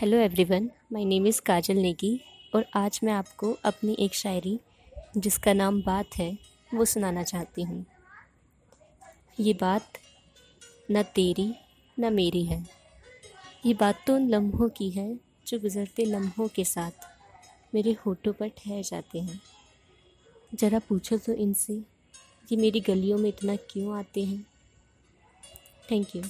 Hello everyone my name is Kajal Negi और आज मैं आपको अपनी एक शायरी, जिसका नाम बात है, वो सुनाना चाहती हूँ। ये बात, न तेरी, न मेरी है। ये बात तो उन लम्हों की है, जो गुज़रते लम्हों के साथ मेरे होठों पर ठहर जाते हैं। ज़रा पूछो तो इनसे, कि मेरी गलियों में इतना क्यों आते हैं? Thank you